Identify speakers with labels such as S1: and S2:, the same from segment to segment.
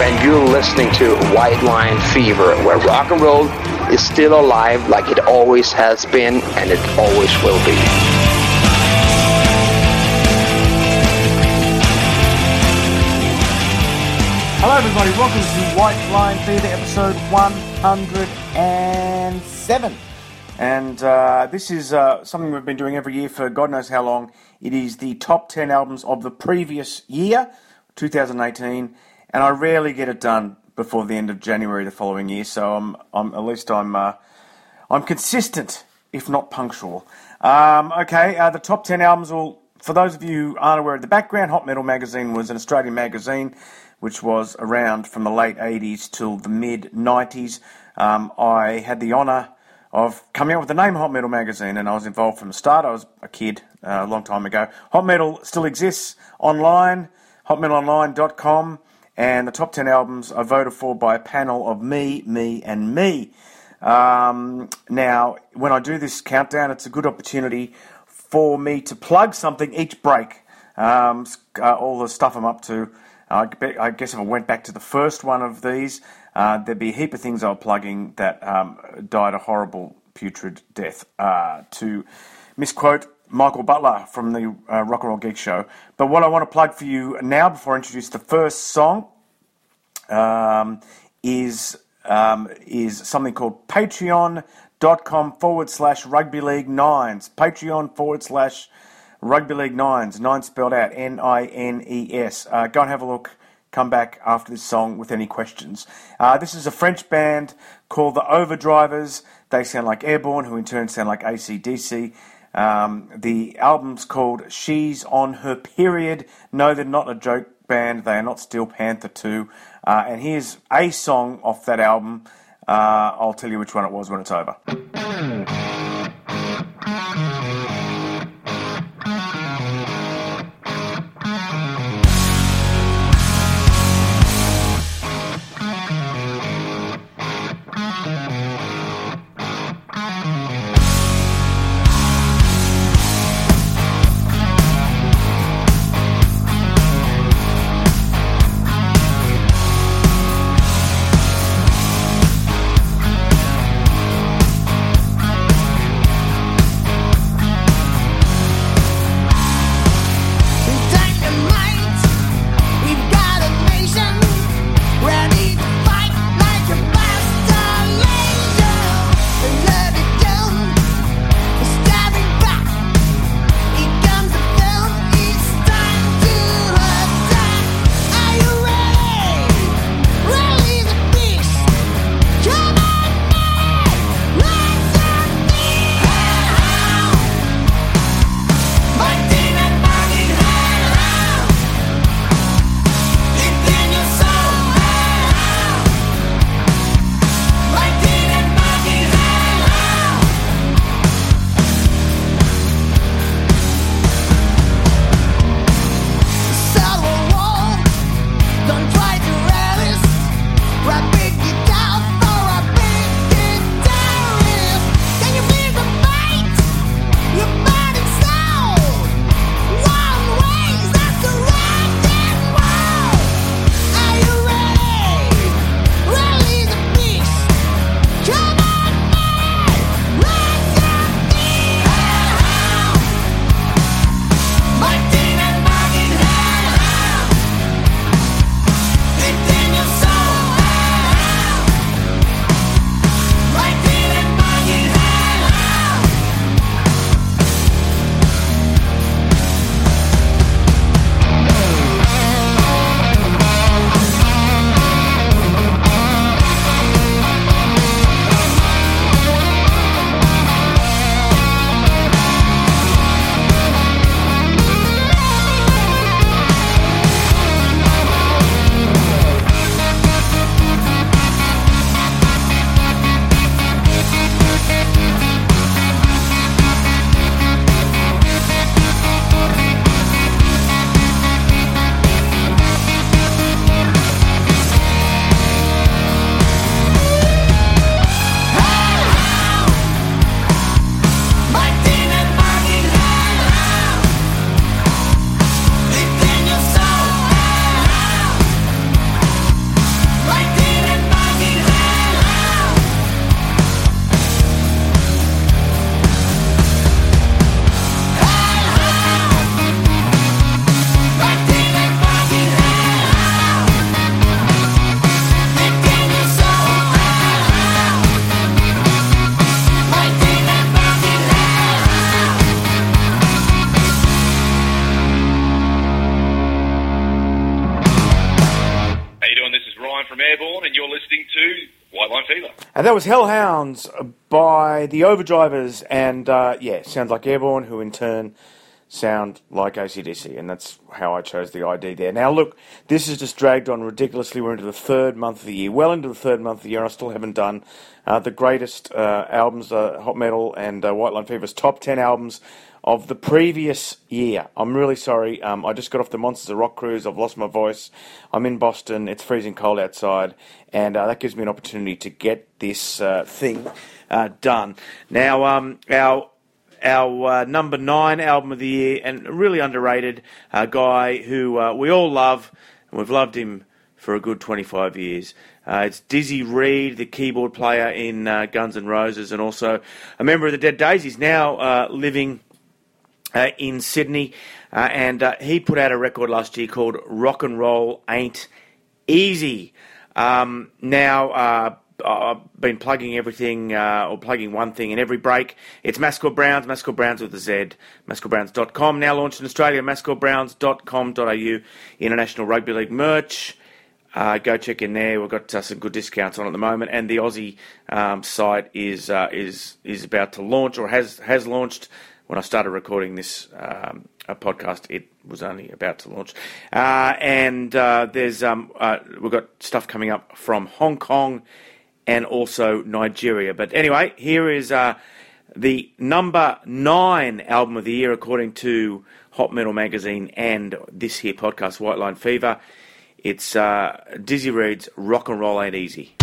S1: and you're listening to White Line Fever, where rock and roll is still alive like it always has been and it always will be.
S2: Hello, everybody. Welcome to White Line Fever, episode 107. And uh, this is uh, something we've been doing every year for God knows how long. It is the top 10 albums of the previous year. 2018, and I rarely get it done before the end of January the following year. So I'm, I'm at least I'm, uh, I'm consistent, if not punctual. Um, okay, uh, the top ten albums will. For those of you who aren't aware of the background, Hot Metal Magazine was an Australian magazine which was around from the late 80s till the mid 90s. Um, I had the honour of coming up with the name Hot Metal Magazine, and I was involved from the start. I was a kid uh, a long time ago. Hot Metal still exists online hotmetalonline.com, and the top 10 albums are voted for by a panel of me, me, and me. Um, now, when I do this countdown, it's a good opportunity for me to plug something each break. Um, uh, all the stuff I'm up to. Uh, I guess if I went back to the first one of these, uh, there'd be a heap of things I was plugging that um, died a horrible, putrid death. Uh, to misquote Michael Butler from the uh, Rock and Roll Geek Show. But what I want to plug for you now, before I introduce the first song, um, is um, is something called Patreon.com forward slash Rugby League Nines. Patreon forward slash Rugby League Nines. Nine spelled out N I N E S. Uh, go and have a look. Come back after this song with any questions. Uh, this is a French band called the Overdrivers. They sound like Airborne, who in turn sound like ACDC. Um, the album's called She's on Her Period. No, they're not a joke band. They are not Steel Panther 2. Uh, and here's a song off that album. Uh, I'll tell you which one it was when it's over. That was Hellhounds by the Overdrivers, and uh, yeah, sounds like Airborne, who in turn sound like ACDC, and that's how I chose the ID there. Now, look, this has just dragged on ridiculously. We're into the third month of the year, well into the third month of the year, and I still haven't done uh, the greatest uh, albums, uh, Hot Metal and uh, White Line Fever's top 10 albums of the previous year. I'm really sorry. Um, I just got off the Monsters of Rock cruise. I've lost my voice. I'm in Boston. It's freezing cold outside, and uh, that gives me an opportunity to get this uh, thing done. Now, um, our our uh, number nine album of the year, and really underrated uh, guy who uh, we all love, and we've loved him for a good 25 years. Uh, it's Dizzy Reed, the keyboard player in uh, Guns N' Roses, and also a member of the Dead Daisies, now uh, living in Sydney. and he put out a record last year called Rock and Roll Ain't Easy. Um, now, I've been plugging everything uh, or plugging one thing in every break. It's Mascord Browns, Mascord Browns with a Z, mascordbrowns.com. Now launched in Australia, mascordbrowns.com.au. International Rugby League merch. Uh, go check in there. We've got uh, some good discounts on at the moment, and the Aussie um, site is uh, is is about to launch or has has launched. When I started recording this um, podcast, it was only about to launch, uh, and uh, there's um, uh, we've got stuff coming up from Hong Kong and also Nigeria. But anyway, here is the number nine album of the year according to Hot Metal Magazine and this here podcast, White Line Fever. It's uh, Dizzy Reed's Rock and Roll Ain't Easy.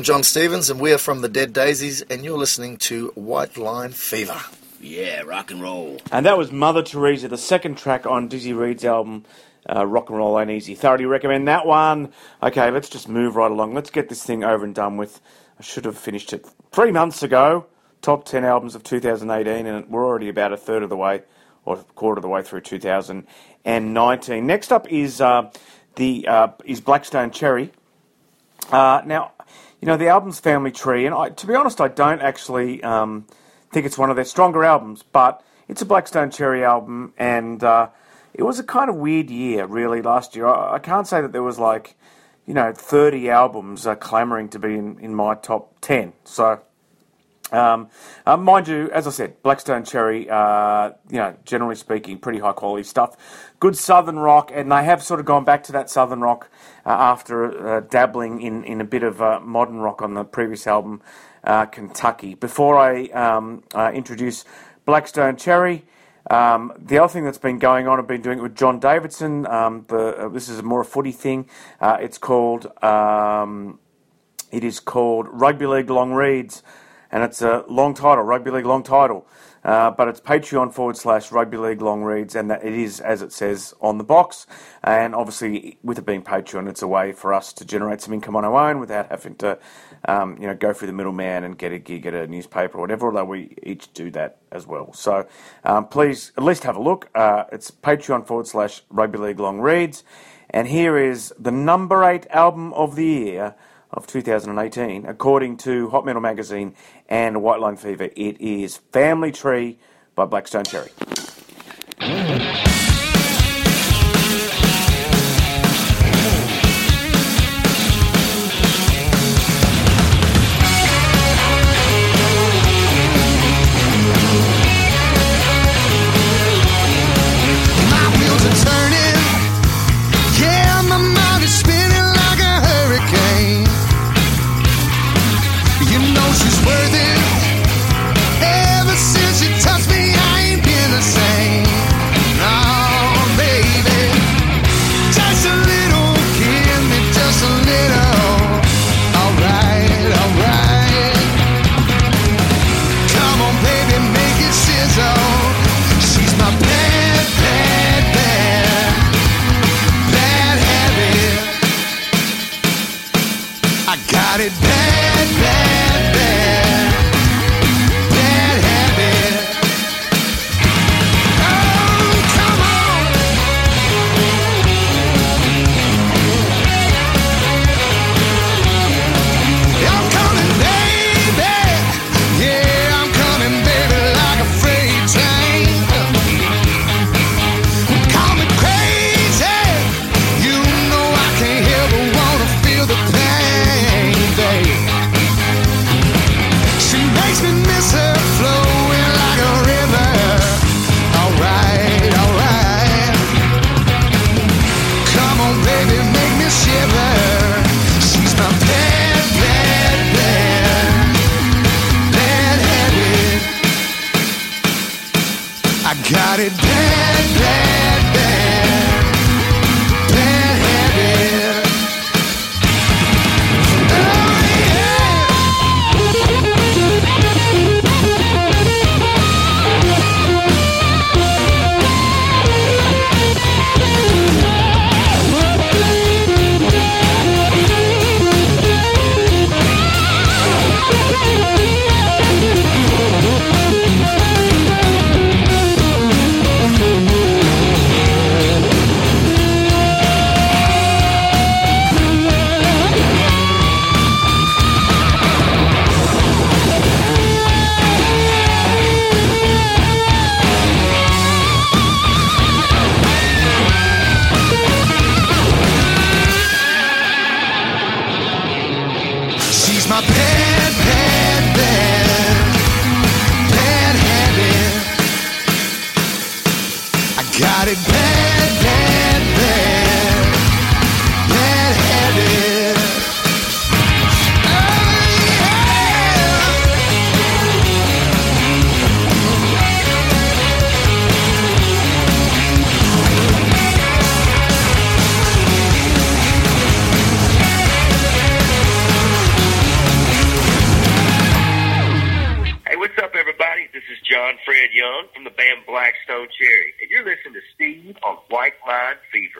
S3: I'm John Stevens, and we are from the Dead Daisies, and you're listening to White Line Fever.
S4: Yeah, rock and roll.
S2: And that was Mother Teresa, the second track on Dizzy Reed's album, uh, Rock and Roll Ain't Easy. Thoroughly recommend that one. Okay, let's just move right along. Let's get this thing over and done with. I should have finished it three months ago. Top 10 albums of 2018, and we're already about a third of the way, or a quarter of the way through 2019. Next up is uh, the uh, is Black Stone Cherry. Uh, now, you know, the album's Family Tree, and I, to be honest, I don't actually um, think it's one of their stronger albums, but it's a Black Stone Cherry album, and uh, it was a kind of weird year, really, last year. I, I, can't say that there was like, you know, 30 albums uh, clamouring to be in, in my top 10. So, um, uh, mind you, as I said, Black Stone Cherry, uh, you know, generally speaking, pretty high quality stuff. Good southern rock, and they have sort of gone back to that southern rock uh, after uh, dabbling in, in a bit of uh, modern rock on the previous album, uh, Kentucky. Before I um, introduce Black Stone Cherry, um, the other thing that's been going on, I've been doing it with John Davidson. Um, the, this is more a footy thing. it's called um, it is called Rugby League Long Reads and it's a long title, rugby league long title. Uh, but it's Patreon forward slash rugby league long reads, and that it is as it says on the box. And obviously, with it being Patreon, it's a way for us to generate some income on our own without having to, um, you know, go through the middleman and get a gig at a newspaper or whatever. Although we each do that as well. So um, please at least have a look. Uh, it's Patreon forward slash rugby league long reads, and here is the number eight album of the year of 2018, according to Hot Metal Magazine and White Line Fever, it is Family Tree by
S5: Black Stone Cherry.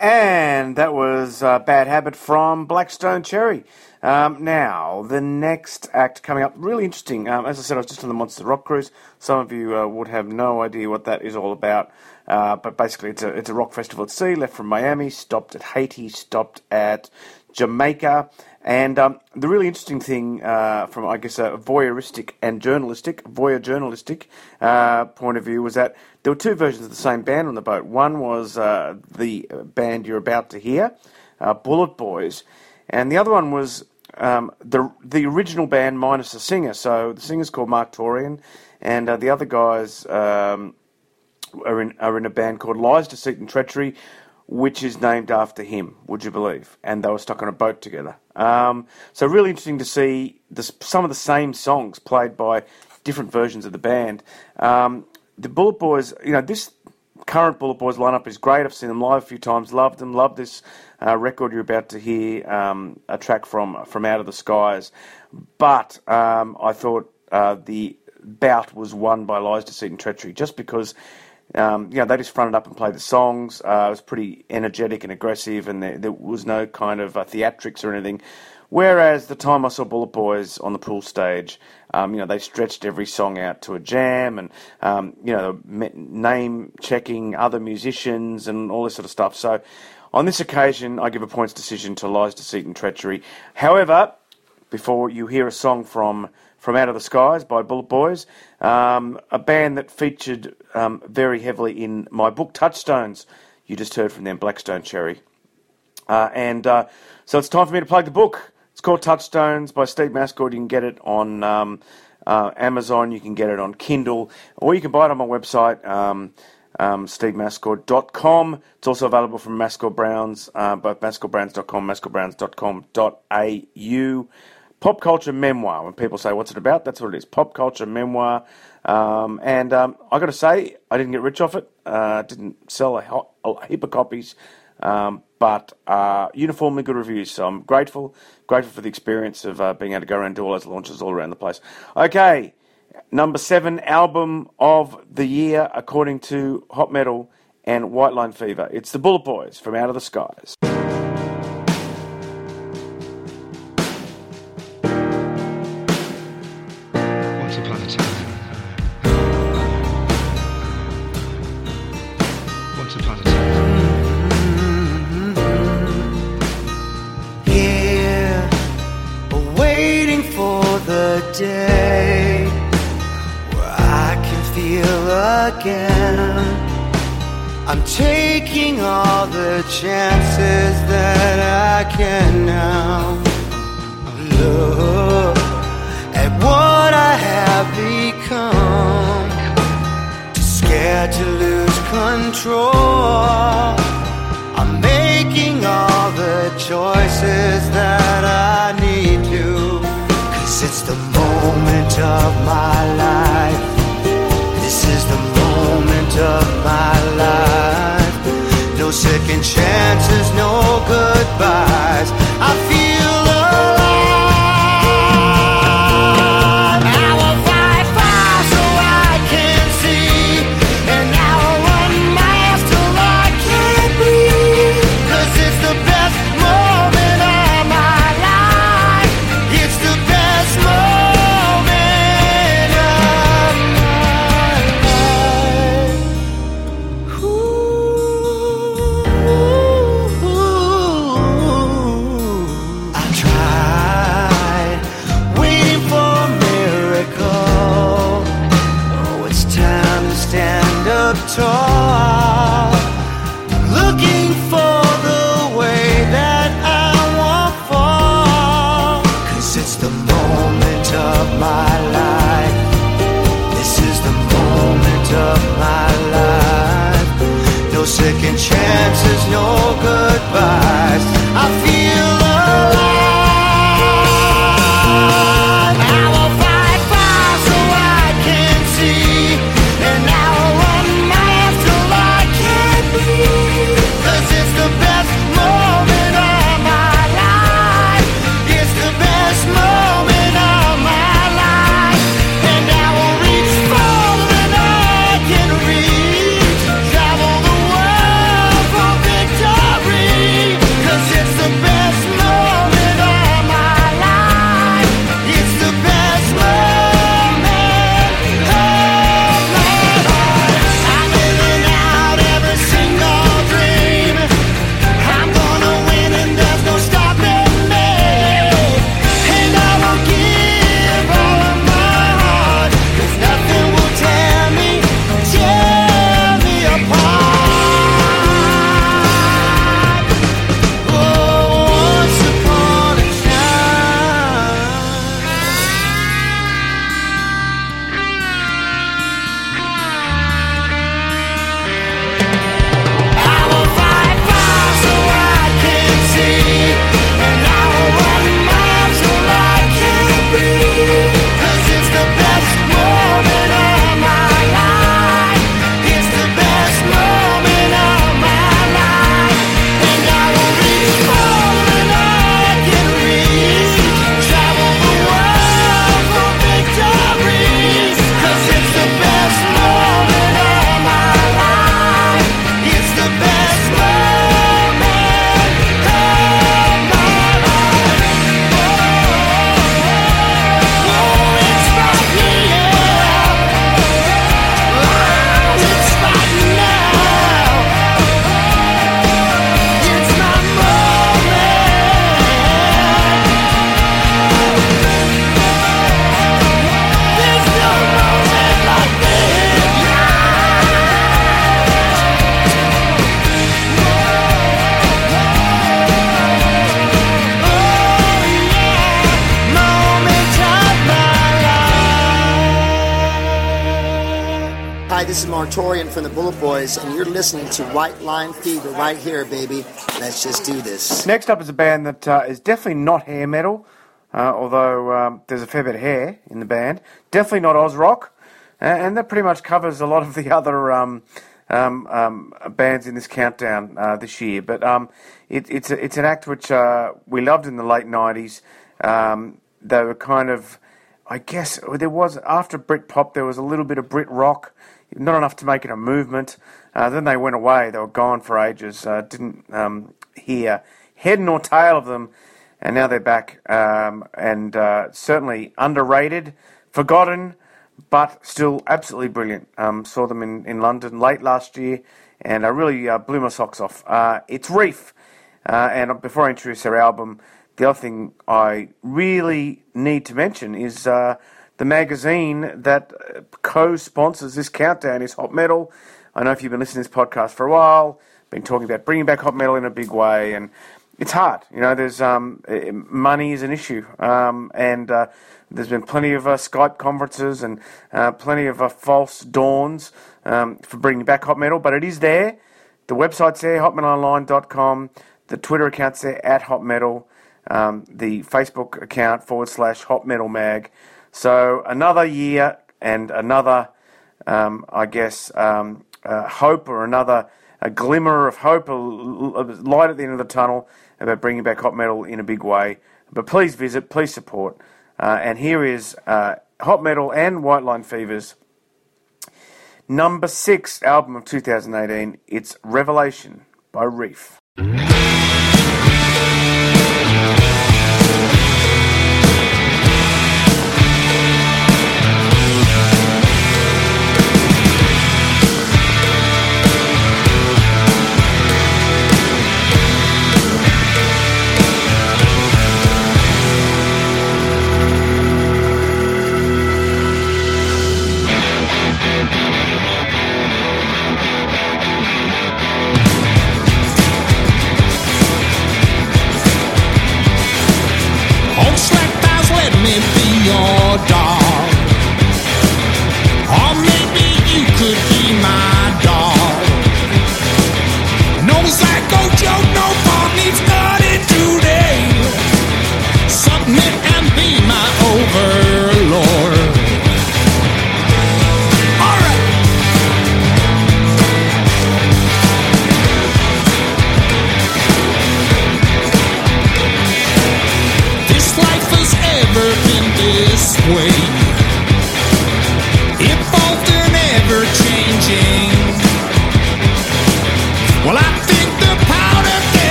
S5: And
S2: that was uh, Bad Habit from Black Stone Cherry. Um, now, the next act coming up, really interesting. Um, as I said, I was just on the Monster Rock Cruise. Some of you uh, would have no idea what that is all about. Uh, but basically, it's a, it's a rock festival at sea, left from Miami, stopped at Haiti, stopped at Jamaica. And um, the really interesting thing, uh, from I guess a voyeuristic and journalistic, voyeur journalistic uh, point of view, was that there were two versions of the same band on the boat. One was uh, the band you're about to hear, uh, Bullet Boys, and the other one was um, the the original band minus the singer. So the singer's called Marq Torien, and uh, the other guys um, are in are in a band called Lies, Deceit, and Treachery, which is named after him. Would you believe? And they were stuck on a boat together. Um, so really interesting to see some of the same songs played by different versions of the band. Um, the Bullet Boys, you know, this current Bullet Boys lineup is great. I've seen them live a few times. Loved them. Love this uh, record you're about to hear. Um, a track from from Out of the Skies. But um, I thought uh, the bout was won by Lies, Deceit, and Treachery, just because. Um, you know, they just fronted up and played the songs. Uh, it was pretty energetic and aggressive, and there, there was no kind of uh, theatrics or anything. Whereas the time I saw Bullet Boys on the pool stage, um, you know, they stretched every song out to a jam and, um, you know, name checking other musicians and all this sort of stuff. So on this occasion, I give a points decision to Lies, Deceit and Treachery. However, before you hear a song from from Out of the Skies by Bullet Boys, um, a band that featured um, very heavily in my book Touchstones. You just heard from them, Black Stone Cherry. Uh, and uh, so it's time for me to plug the book. It's called Touchstones by Steve Mascord. You can get it on um, uh, Amazon, you can get it on Kindle, or you can buy it on my website. Um, um, stevemascord.com. It's also available from Mascord Browns, uh, both mascordbrowns.com, mascordbrowns.com.au. Pop culture memoir. When people say, What's it about? That's what it is. Pop culture memoir. Um, and um, i got to say, I didn't get rich off it. Uh, didn't sell a, ho- a heap of copies. Um, but uh, uniformly good reviews. So I'm grateful, grateful for the experience of uh, being able to go around and do all those launches all around the place. Okay, number seven album of the year according to Hot Metal and White Line Fever. It's the Bullet Boys from Out of the Skies.
S6: Chances that I can now. Look at what I have become. Too scared to lose control. I'm making all the choices that I need to. Cause it's the moment of my life. This is the moment of second chances, no goodbyes. This is
S7: Marq Torien from the Bullet Boys, and you're listening to White Line Fever right here, baby. Let's just do this.
S2: Next up is a band that uh, is definitely not hair metal, uh, although um, there's a fair bit of hair in the band. Definitely not Oz rock, uh, and that pretty much covers a lot of the other um, um, um, bands in this countdown uh, this year. But um, it, it's a, it's an act which uh, we loved in the late '90s. Um, they were kind of, I guess, there was after Brit pop, there was a little bit of Brit rock, not enough to make it a movement. Uh, then they went away; they were gone for ages. Uh, didn't um, hear head nor tail of them, and now they're back, um, and uh, certainly underrated, forgotten but still absolutely brilliant. Um, saw them in, in London late last year, and I really uh, blew my socks off. Uh, it's Reef, uh, and before I introduce their album, the other thing I really need to mention is the magazine that uh, co-sponsors this countdown is Hot Metal. I know if you've been listening to this podcast for a while, been talking about bringing back Hot Metal in a big way, and it's hard. You know, there's um, money is an issue, um, and uh, there's been plenty of uh, Skype conferences and uh, plenty of uh, false dawns um, for bringing back Hot Metal, but it is there. The website's there, hotmetalonline.com. The Twitter account's there at Hot Metal. Um, the Facebook account forward slash Hot Metal Mag. So another year and another, um, I guess, um, uh, hope or another a glimmer of hope, a, light at the end of the tunnel about bringing back Hot Metal in a big way. But please visit, please support. Uh, and here is uh, Hot Metal and White Line Fevers number six album of 2018. It's Revelation by Reef.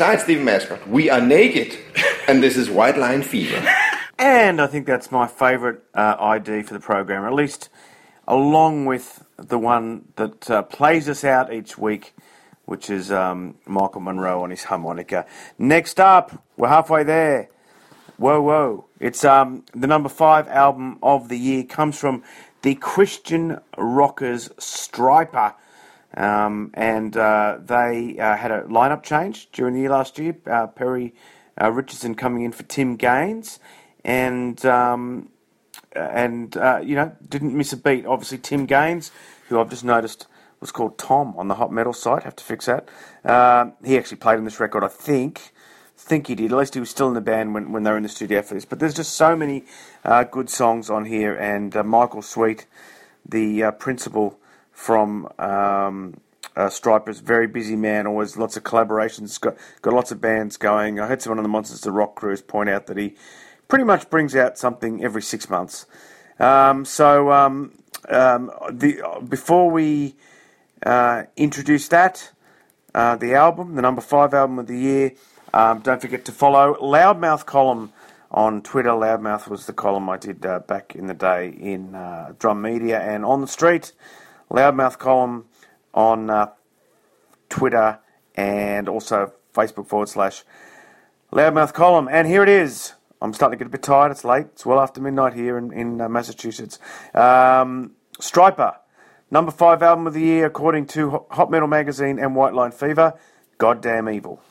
S8: I am
S9: beside Mascord. We are naked, and this is White Line Fever.
S2: And I think that's my favourite uh, ID for the program, at least along with the one that uh, plays us out each week, which is um, Michael Monroe on his harmonica. Next up, we're halfway there. Whoa, whoa. It's um, the number five album of the year, comes from the Christian Rockers Stryper. Um, and uh, they uh, had a lineup change during the year last year. Uh, Perry uh, Richardson coming in for Tim Gaines, and um, and uh, you know didn't miss a beat. Obviously, Tim Gaines, who I've just noticed was called Tom on the Hot Metal site. Have to fix that. He actually played on this record, I think. Think he did. At least he was still in the band when, when they were in the studio for this. But there's just so many uh, good songs on here, and uh, Michael Sweet, the uh, principal from um, uh, Stryper's very busy man, always lots of collaborations, got got lots of bands going. I heard someone on the Monsters of Rock cruise point out that he pretty much brings out something every six months. Um, so um, um, the before we uh, introduce that, uh, the album, the number five album of the year. Um, don't forget to follow Loudmouth Column on Twitter. Loudmouth was the column I did uh, back in the day in uh, Drum Media and on the street. Loudmouth Column on uh, Twitter and also Facebook forward slash Loudmouth Column. And here it is. I'm starting to get a bit tired. It's late. It's well after midnight here in, in uh, Massachusetts. Um, Stryper, number five album of the year according to Hot Metal Magazine and White Line Fever. Goddamn Evil.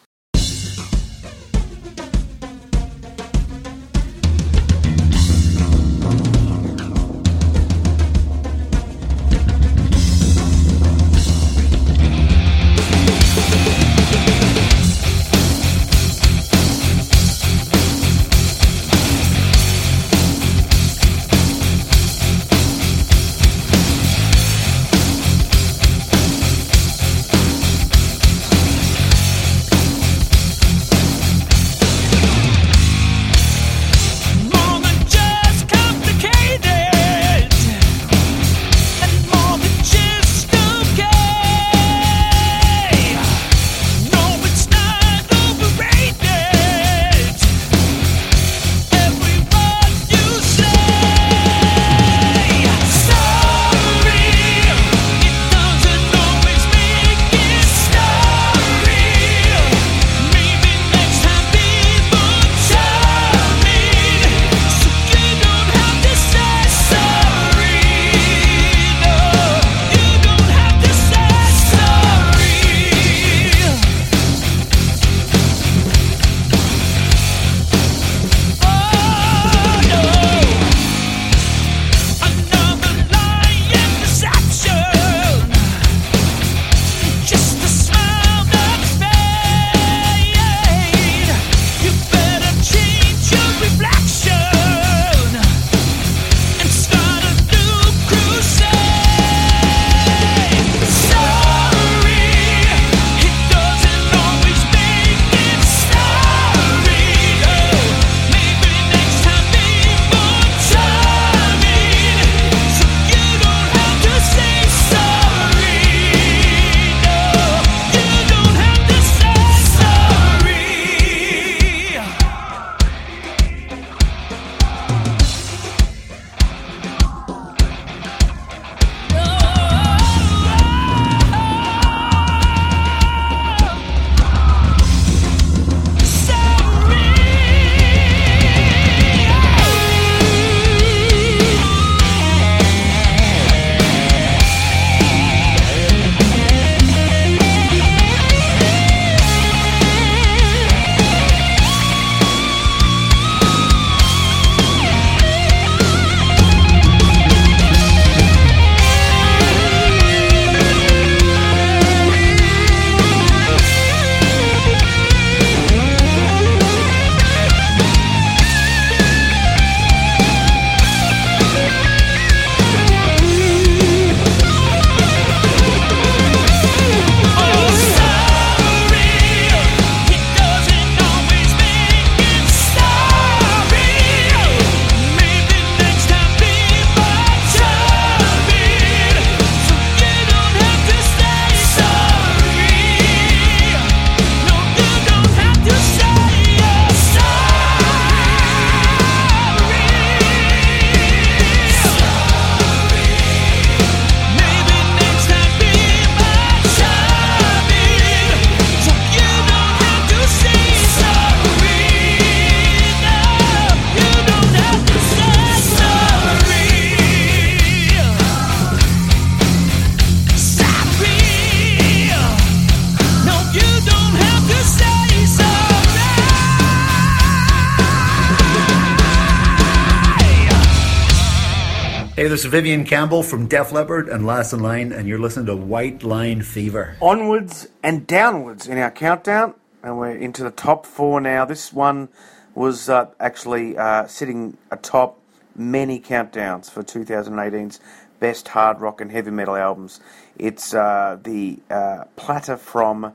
S10: Vivian Campbell from Def Leppard and Last in Line, and you're listening to White Line Fever.
S2: onwards and downwards in our countdown, and we're into the top four now. This one was uh, actually uh, sitting atop many countdowns for 2018's best hard rock and heavy metal albums. It's uh, the uh, platter from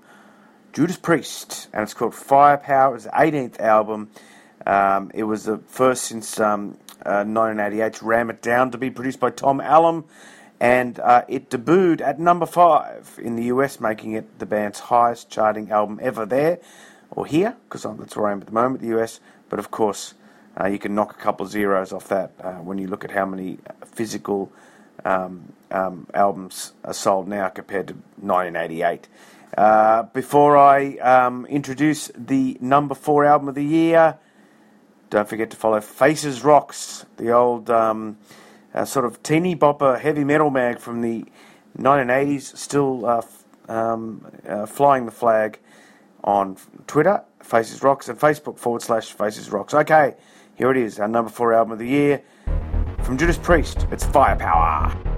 S2: Judas Priest, and it's called Firepower. It's the 18th album. Um, it was the first since um, uh, 1988's Ram It Down to be produced by Tom Allom, and uh, it debuted at number five in the US, making it the band's highest charting album ever there, or here, because that's where I am at the moment, the US. But of course, uh, you can knock a couple of zeros off that uh, when you look at how many physical um, um, albums are sold now compared to 1988. Uh, before I um, introduce the number four album of the year, don't forget to follow Faces Rocks, the old um, uh, sort of teeny bopper heavy metal mag from the 1980s, still uh, f- um, uh, flying the flag on Twitter, Faces Rocks, and Facebook forward slash Faces Rocks. Okay, here it is, our number four album of the year from Judas Priest. It's Firepower.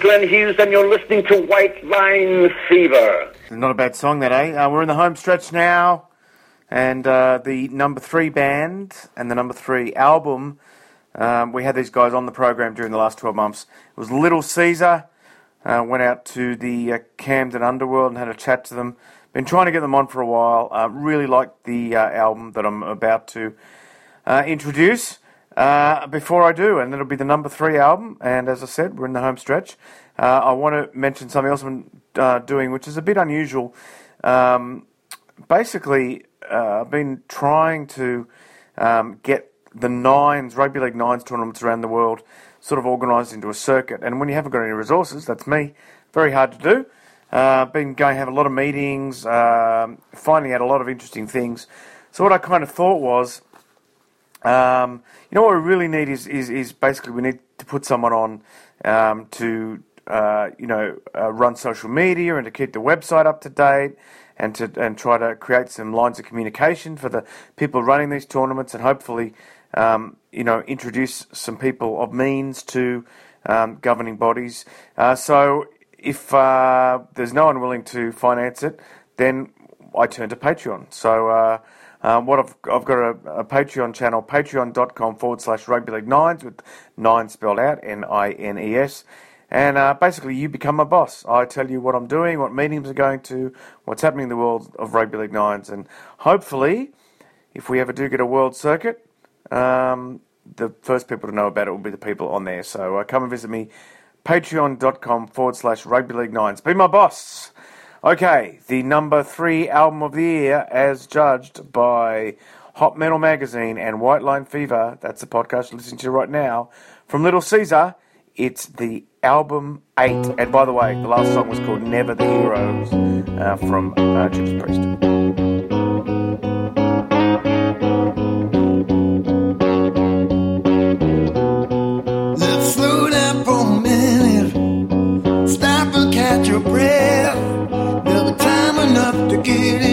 S11: Glenn Hughes, and you're listening to White Line Fever.
S2: Not a bad song, that, eh? Uh, we're in the home stretch now, and uh, the number three band and the number three album. Um, we had these guys on the program during the last 12 months. It was Little Caesar. Uh, went out to the uh, Camden Underworld and had a chat to them. Been trying to get them on for a while. Uh, really like the uh, album that I'm about to introduce. Uh, before I do, and it'll be the number three album. And as I said, we're in the home stretch. Uh, I want to mention something else I'm uh, doing, which is a bit unusual. Um, basically, uh, I've been trying to um, get the nines, rugby league nines tournaments around the world, sort of organised into a circuit. And when you haven't got any resources, that's me. Very hard to do. Uh, been going have a lot of meetings, um, finding out a lot of interesting things. So what I kind of thought was, um, you know, what we really need is, is, is basically we need to put someone on um, to, uh, you know, uh, run social media and to keep the website up to date and to and try to create some lines of communication for the people running these tournaments and hopefully, um, you know, introduce some people of means to um, governing bodies. Uh, so if uh, there's no one willing to finance it, then I turn to Patreon. So uh, um, what I've, I've got a, a Patreon channel, patreon.com forward slash rugby league nines with nine spelled out, N I N E S. And uh, basically, you become my boss. I tell you what I'm doing, what meetings are going to, what's happening in the world of rugby league nines, and hopefully, if we ever do get a world circuit, um, the first people to know about it will be the people on there. So uh, come and visit me, patreon.com forward slash rugby league nines. Be my boss. Okay, the number three album of the year, as judged by Hot Metal Magazine and White Line Fever, that's the podcast you're listening to right now, from Little Caesar, it's the album eight. And by the way, the last song was called Never the Heroes uh, from uh, Judas Priest.
S6: To get it.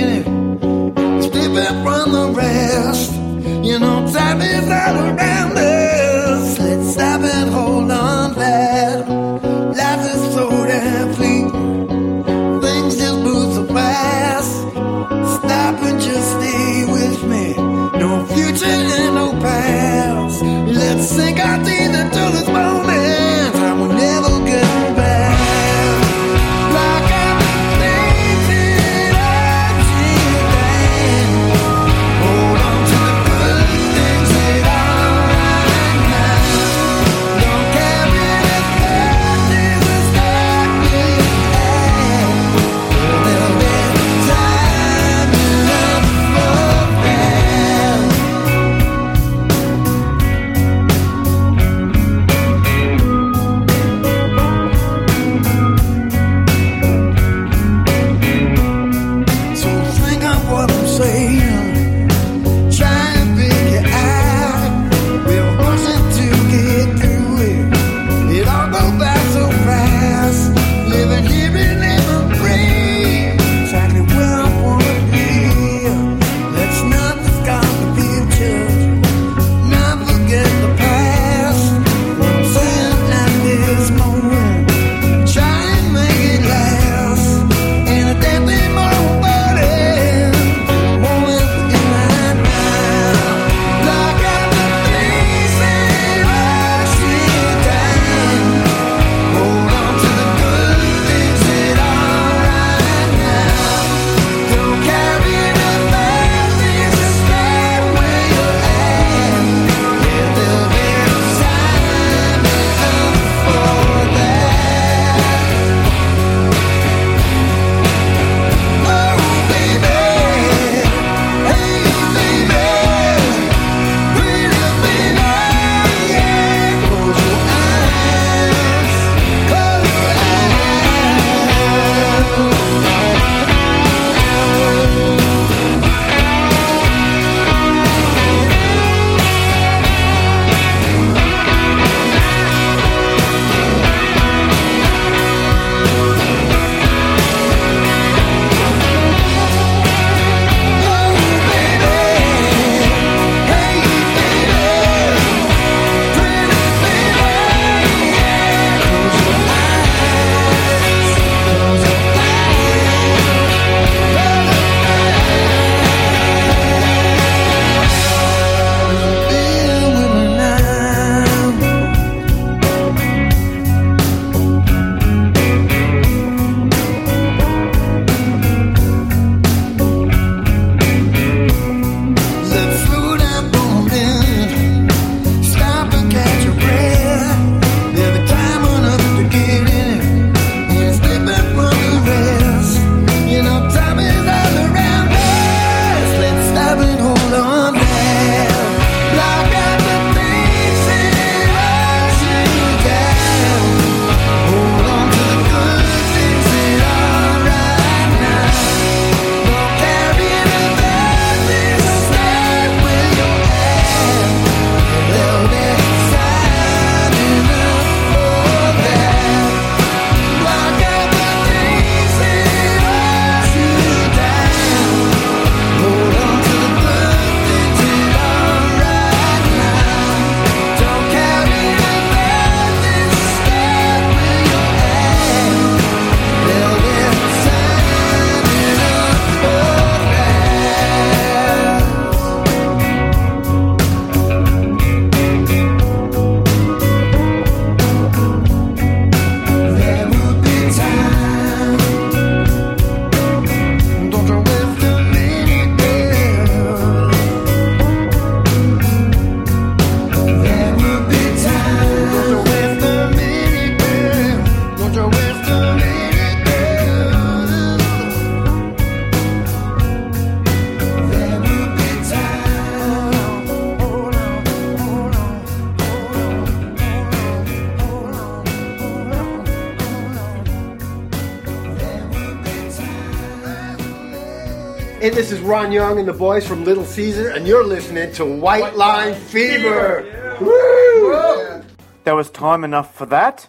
S12: Ron Young and the boys from Little Caesar, and you're listening to White Line Fever. Woo!
S2: There was time enough for that.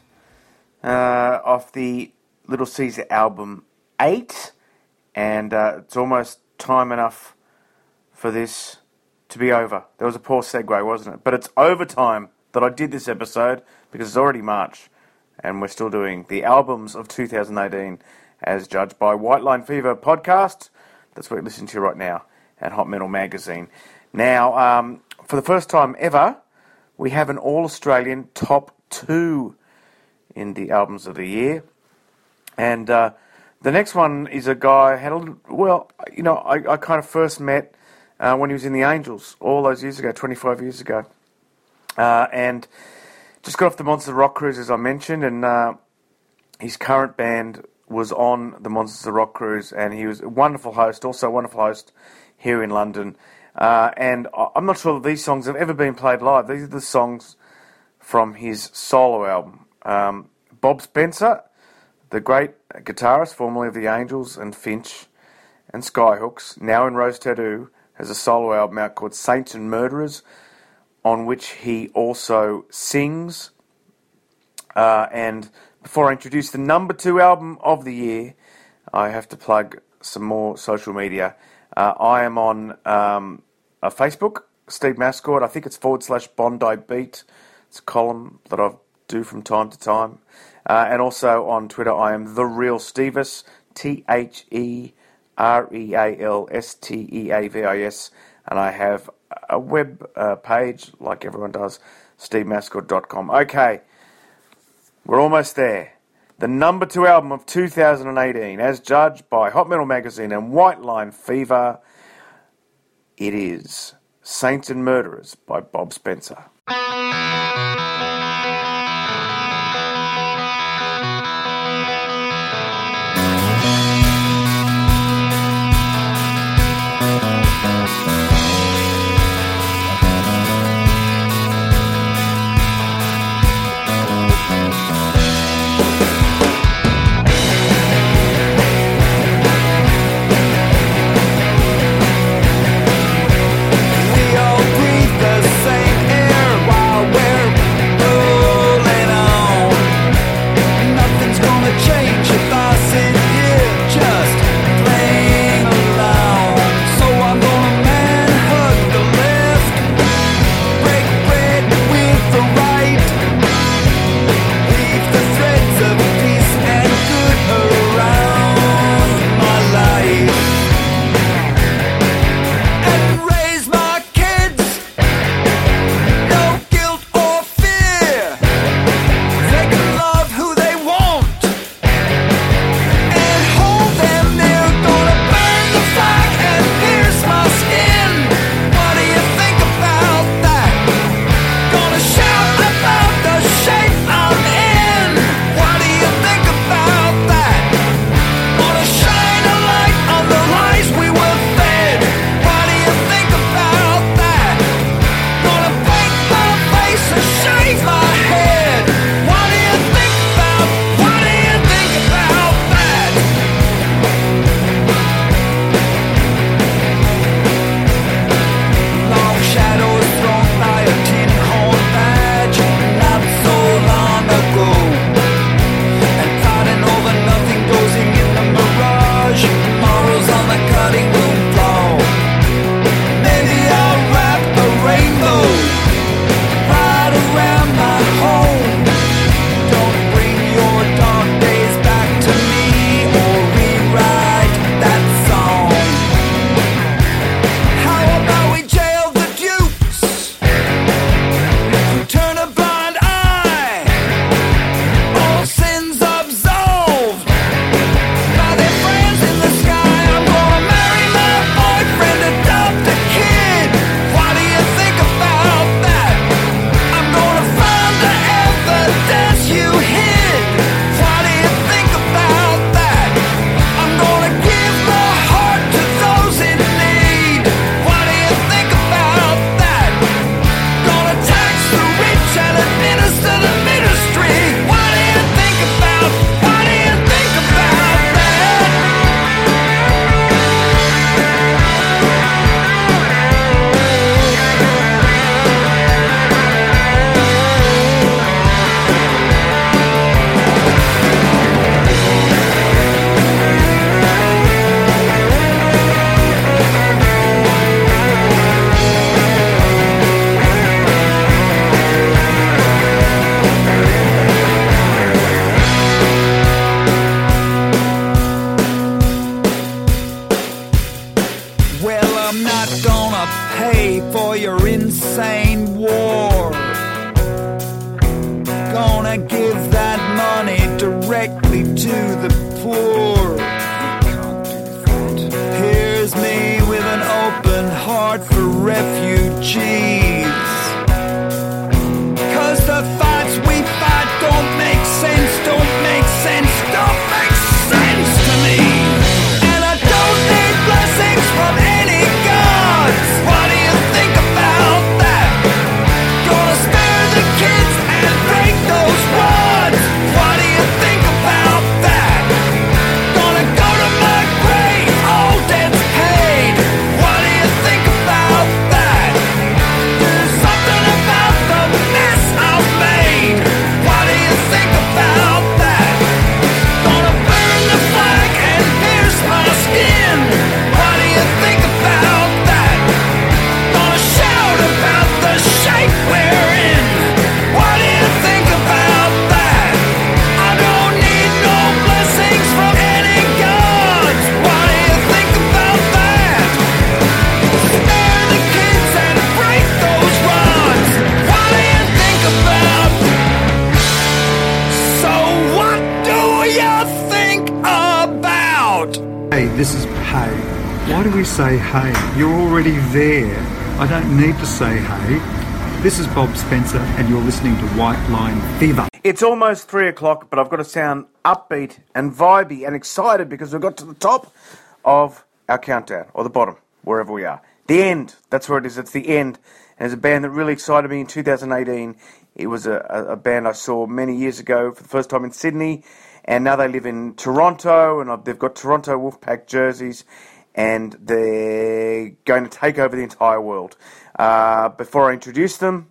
S2: Uh, off the Little Caesar album 8. And uh, it's almost time enough for this to be over. There was a poor segue, wasn't it? But it's overtime that I did this episode because it's already March. And we're still doing the albums of 2018 as judged by White Line Fever podcast. That's what you're listening to right now at Hot Metal Magazine. Now, um, for the first time ever, we have an all Australian top two in the albums of the year. And uh, the next one is a guy I had a little, well, you know, I, I kind of first met uh, when he was in the Angels all those years ago, 25 years ago. Uh, and just got off the Monster Rock cruise, as I mentioned, and uh, his current band was on the Monsters of Rock cruise, and he was a wonderful host, also a wonderful host here in London. Uh, and I'm not sure that these songs have ever been played live. These are the songs from his solo album. Um, Bob Spencer, the great guitarist, formerly of the Angels and Finch and Skyhooks, now in Rose Tattoo, has a solo album out called Saints and Murderers, on which he also sings. Uh, and before I introduce the number two album of the year, I have to plug some more social media. Uh, I am on um, Facebook, Steve Mascord. I think it's forward slash Bondi Beat. It's a column that I do from time to time. Uh, and also on Twitter, I am The Real Steavis, T H E R E A L S T E A V I S. And I have a web uh, page, like everyone does, stevemascord.com. Okay, we're almost there. The number two album of 2018, as judged by Hot Metal Magazine and White Line Fever, it is Saints and Murderers by Bob Spencer.
S13: Hey? You're already there. I don't need to say hey. This is Bob Spencer, and you're listening to White Line Fever.
S2: It's almost three o'clock, but I've got to sound upbeat and vibey and excited because we've got to the top of our countdown, or the bottom, wherever we are. The end. That's where it is. It's the end. And it's a band that really excited me in 2018. It was a, a, a band I saw many years ago for the first time in Sydney, and now they live in Toronto, and they've got Toronto Wolfpack jerseys, and they're going to take over the entire world. Uh, before I introduce them,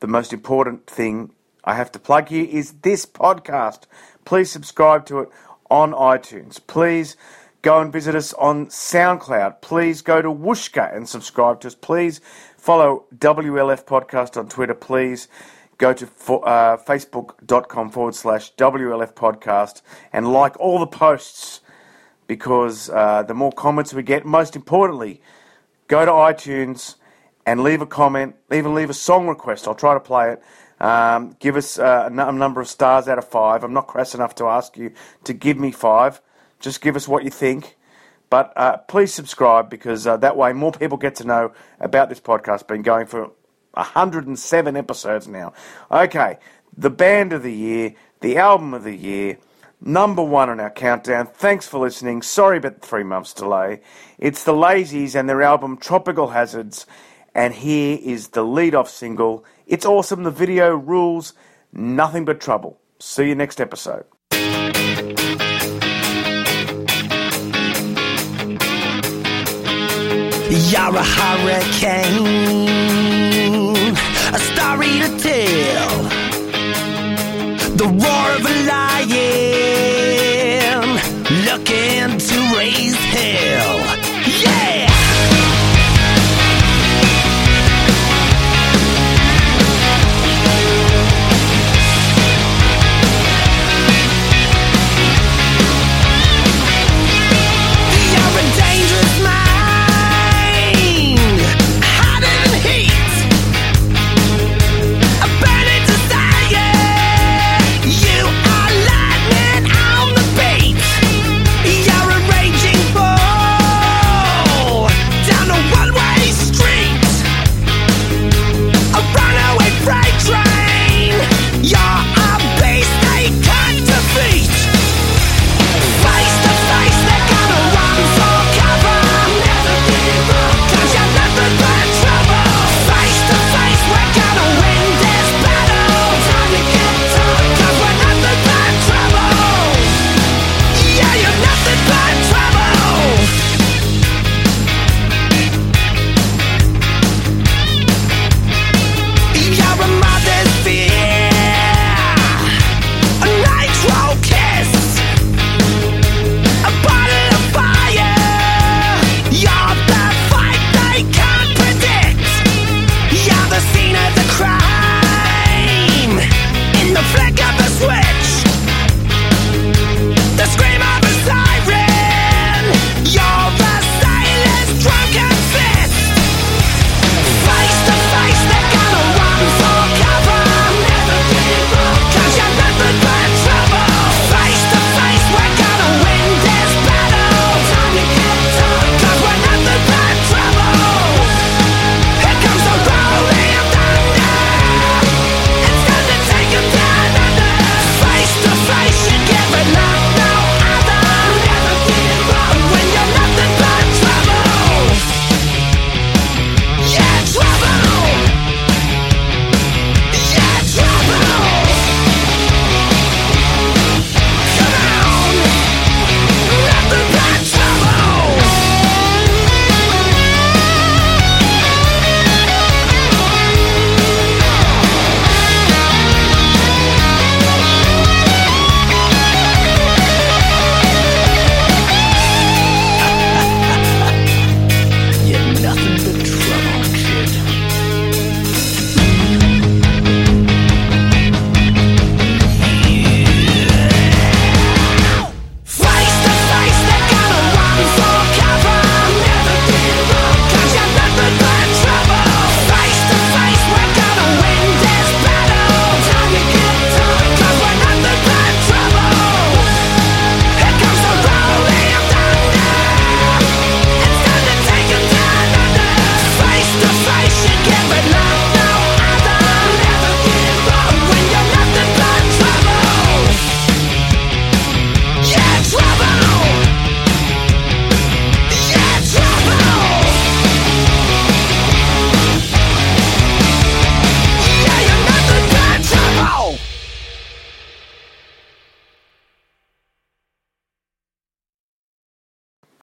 S2: the most important thing I have to plug here is this podcast. Please subscribe to it on iTunes. Please go and visit us on SoundCloud. Please go to Whooshkaa and subscribe to us. Please follow WLF Podcast on Twitter. Please go to uh, facebook.com forward slash WLF Podcast and like all the posts because uh, the more comments we get, most importantly, go to iTunes and leave a comment, even leave a song request. I'll try to play it. Um, give us uh, a number of stars out of five. I'm not crass enough to ask you to give me five. Just give us what you think. But uh, please subscribe because uh, that way more people get to know about this podcast. Been going for 107 episodes now. Okay, the band of the year, the album of the year, number one on our countdown. Thanks for listening. Sorry about the three months delay. It's the Lazys and their album Tropical Hazards. And here is the lead off single. It's awesome. The video rules. Nothing but trouble. See you next episode.
S6: You're a hurricane, a story to tell the roar of a lion, looking to raise hell.